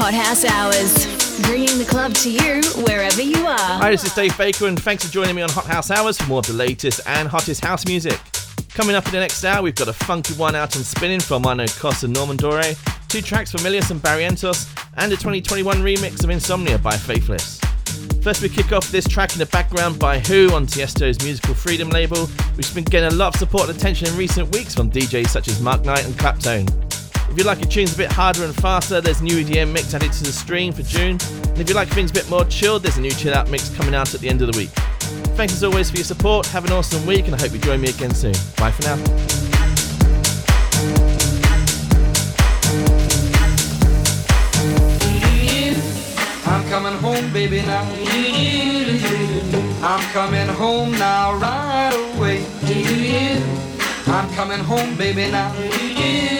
Hot House Hours, bringing the club to you wherever you are. Hi, this is Dave Baker, and thanks for joining me on Hot House Hours for more of the latest and hottest house music. Coming up in the next hour, we've got a funky one out and spinning from Arno Cost and Norman Doray, two tracks from Milius and Barrientos, and a 2021 remix of Insomnia by Faithless. First, we kick off this track in the background by Who on Tiesto's Musical Freedom label, which has been getting a lot of support and attention in recent weeks from DJs such as Mark Knight and Claptone. If you like your tunes a bit harder and faster, there's new EDM mix added to the stream for June. And if you like things a bit more chilled, there's a new chill out mix coming out at the end of the week. Thanks as always for your support. Have an awesome week, and I hope you join me again soon. Bye for now. I'm coming home, baby, now. I'm coming home now, right away. I'm coming home, baby, now.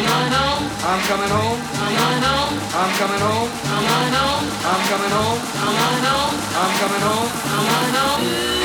I'm coming home. I'm coming home. I'm coming home. I'm coming home. Every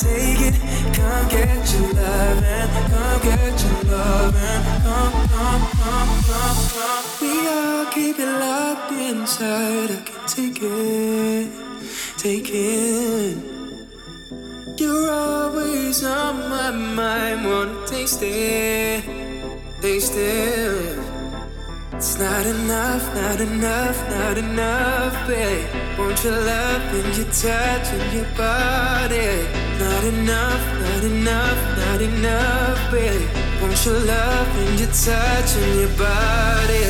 take it. Come get your love and come get your loving. Come, come, come, come, come. We all keep it locked inside. I can take it, take it. You're always on my mind. Wanna taste it, taste it. It's not enough, not enough, not enough, babe. Won't your love and your touch and your body. Not enough, not enough, not enough, babe. Won't your love and your touch and. Your body,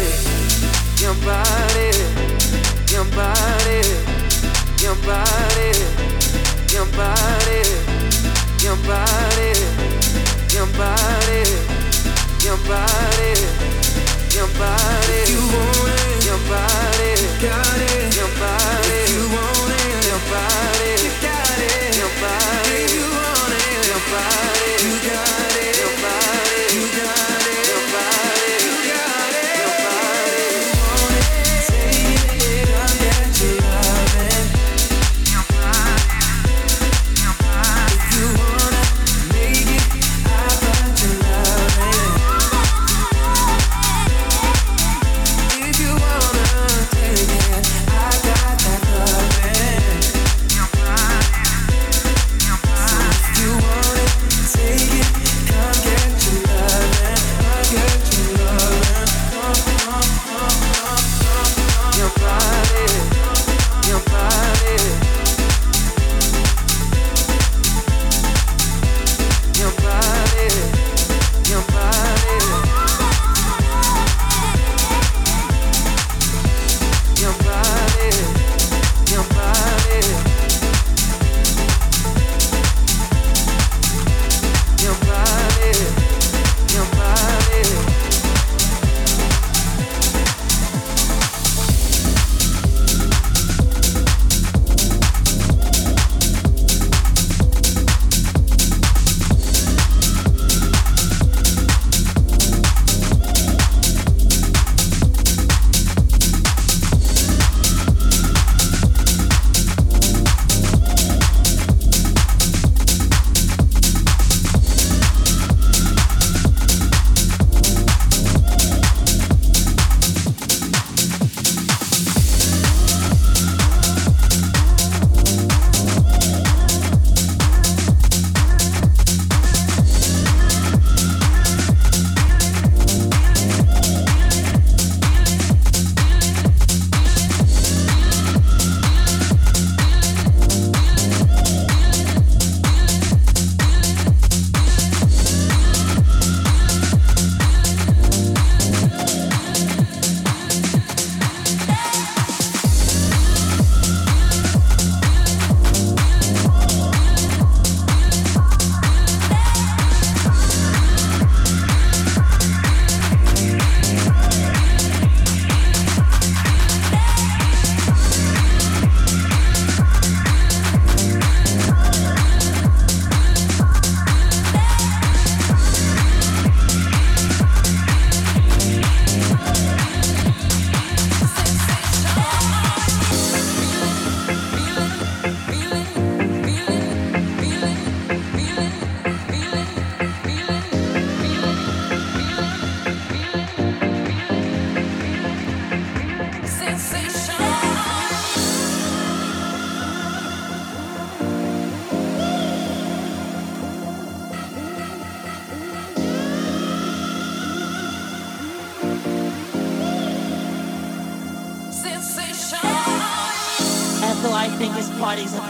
your body, your body, your body, your body, your body, your body. Your body. If you want it. Your body. Got it. If you want it. Your body. You got it. If you want it. Your body. You got it.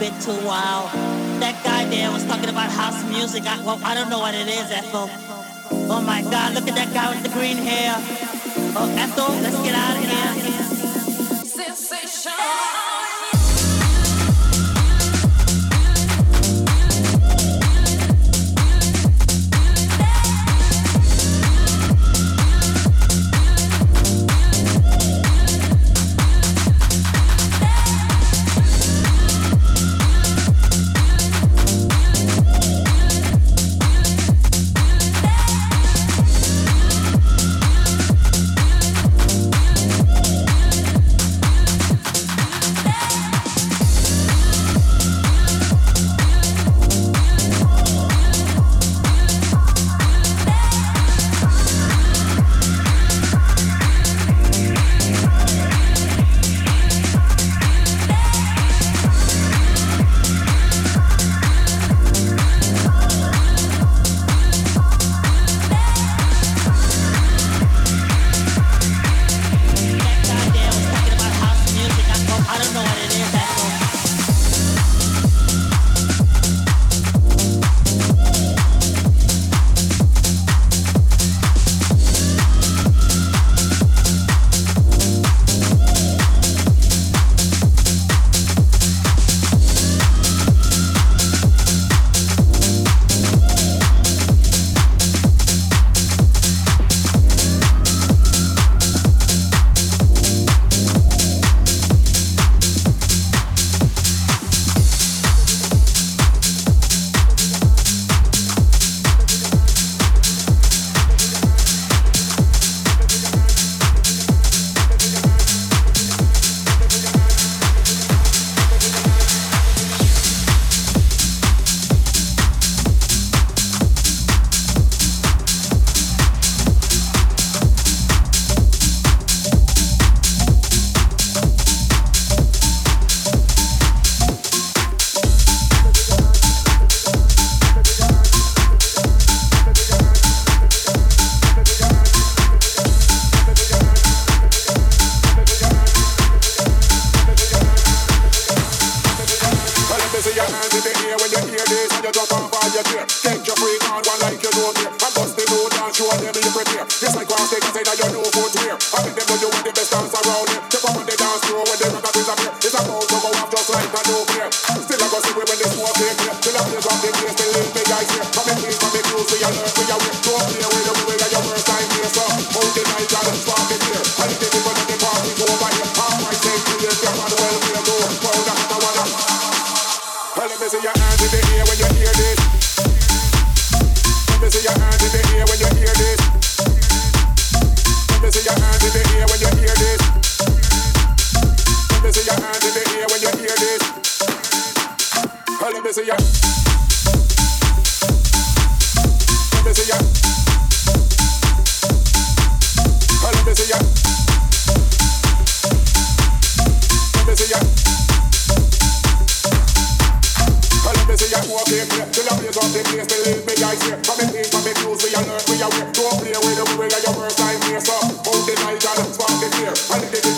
Bit too wild. That guy there was talking about house music. I, well, I don't know what it is, Ethel. Oh my God, look at that guy with the green hair. Oh, Ethel, let's get out of here. we walk it here. Till I blaze up the place, till it big eyes here. From the east, from the close, we. Don't play with the way your work time here. So, out the night and spark the fear. And the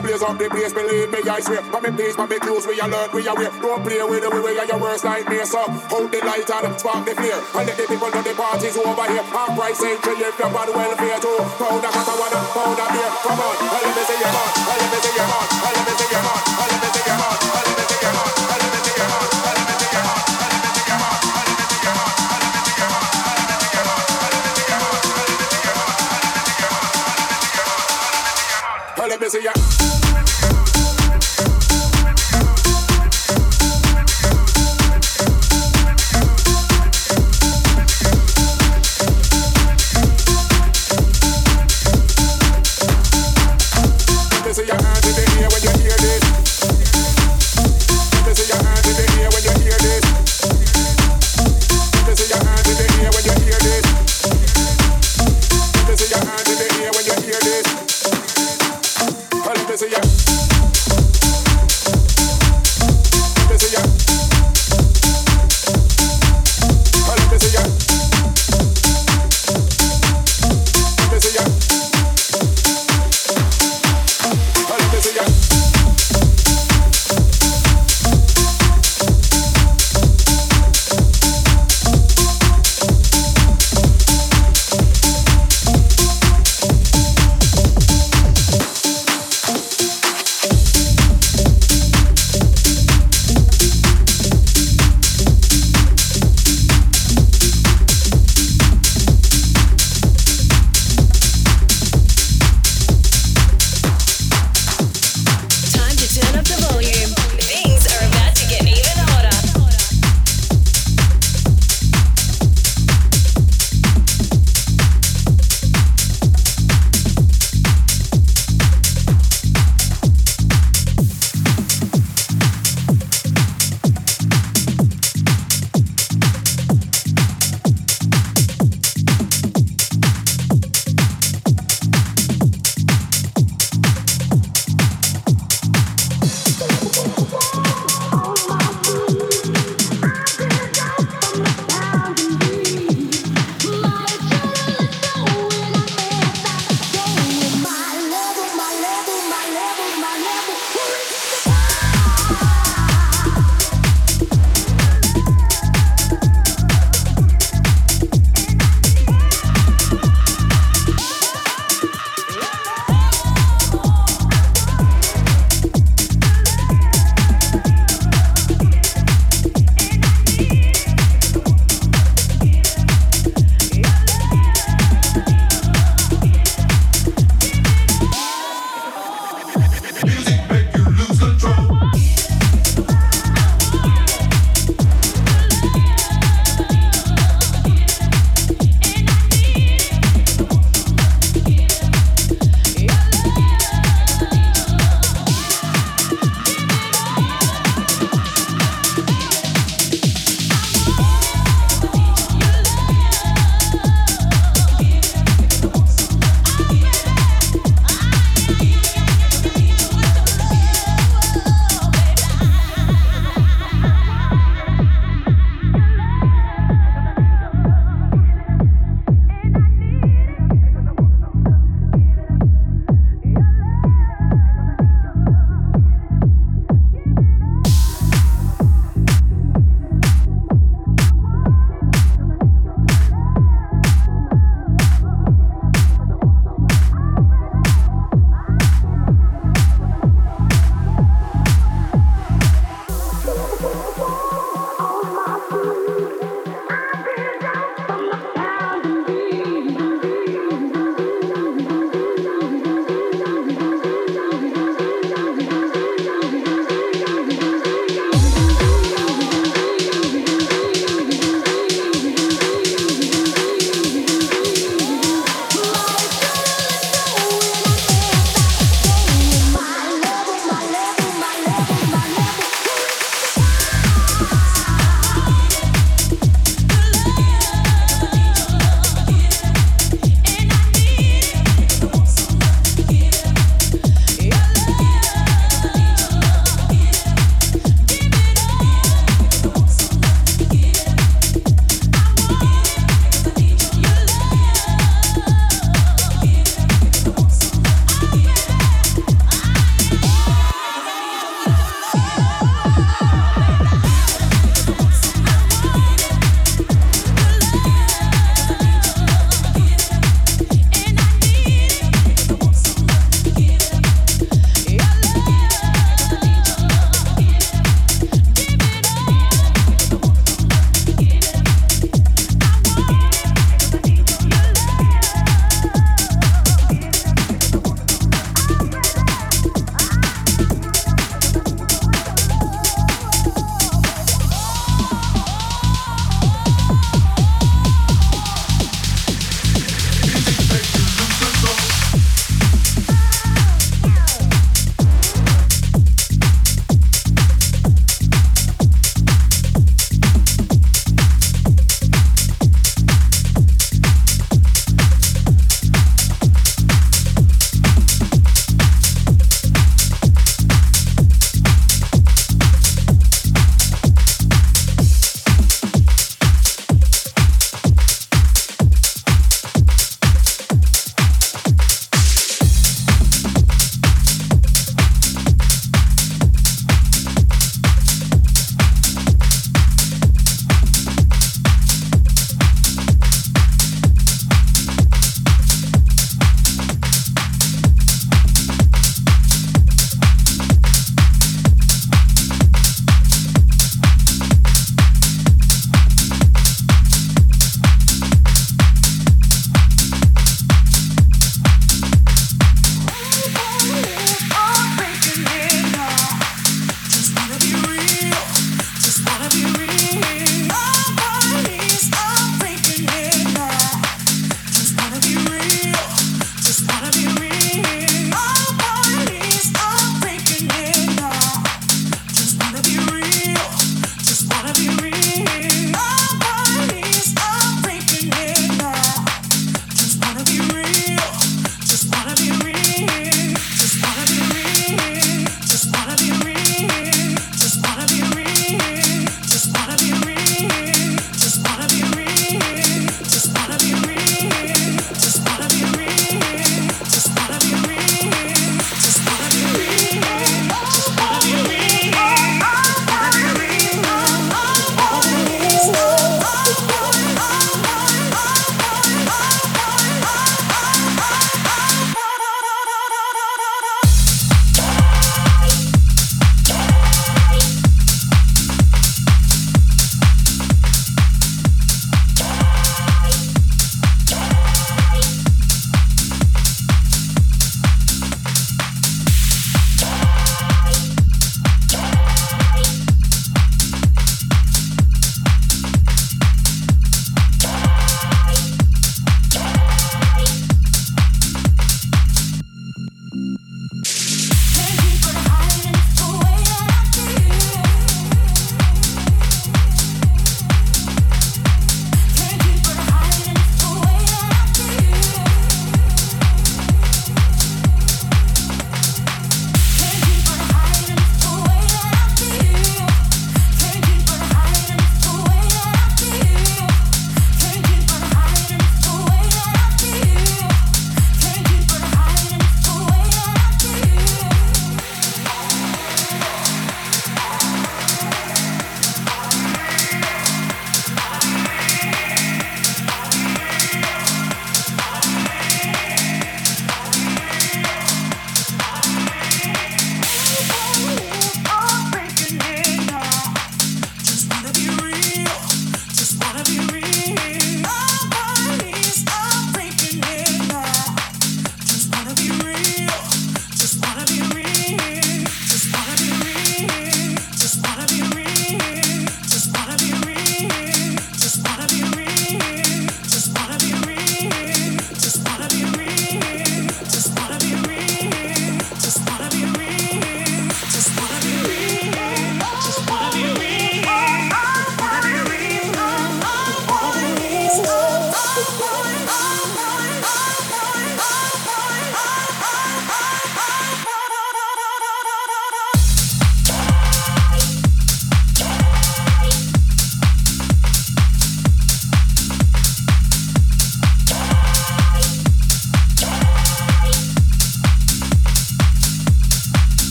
blaze up the place, believe me, I swear. But me peace, but me clues, we alert, we aware. Don't play with the way we are your worst nightmare, so hold the light and spark the flare. And let the people know the party's over here. Half price entry, if you're bad welfare too. Powder, hot water, powder beer. Come on, let me see your mouth, let me see your mouth, let me see your mouth.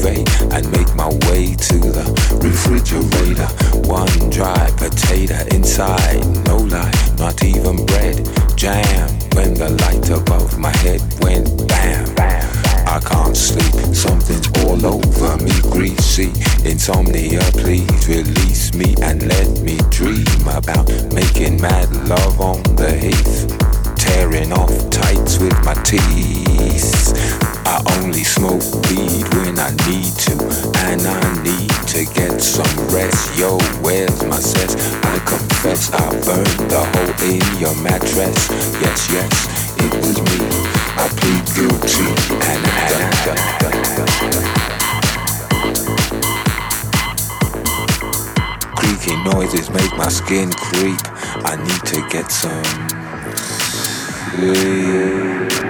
Duvet and make my way to the refrigerator. One dry potato inside, no lie, not even bread. Jam when the light above my head went bam. I can't sleep, something's all over me, greasy. Insomnia, please release me and let me dream about making mad love on the heath tearing off tights with my teeth. I only smoke weed when I need to, and I need to get some rest. Yo, where's my cess? I confess I burned the hole in your mattress. Yes, yes, it was me. I plead guilty, and I. Creaky noises make my skin creep. I need to get some I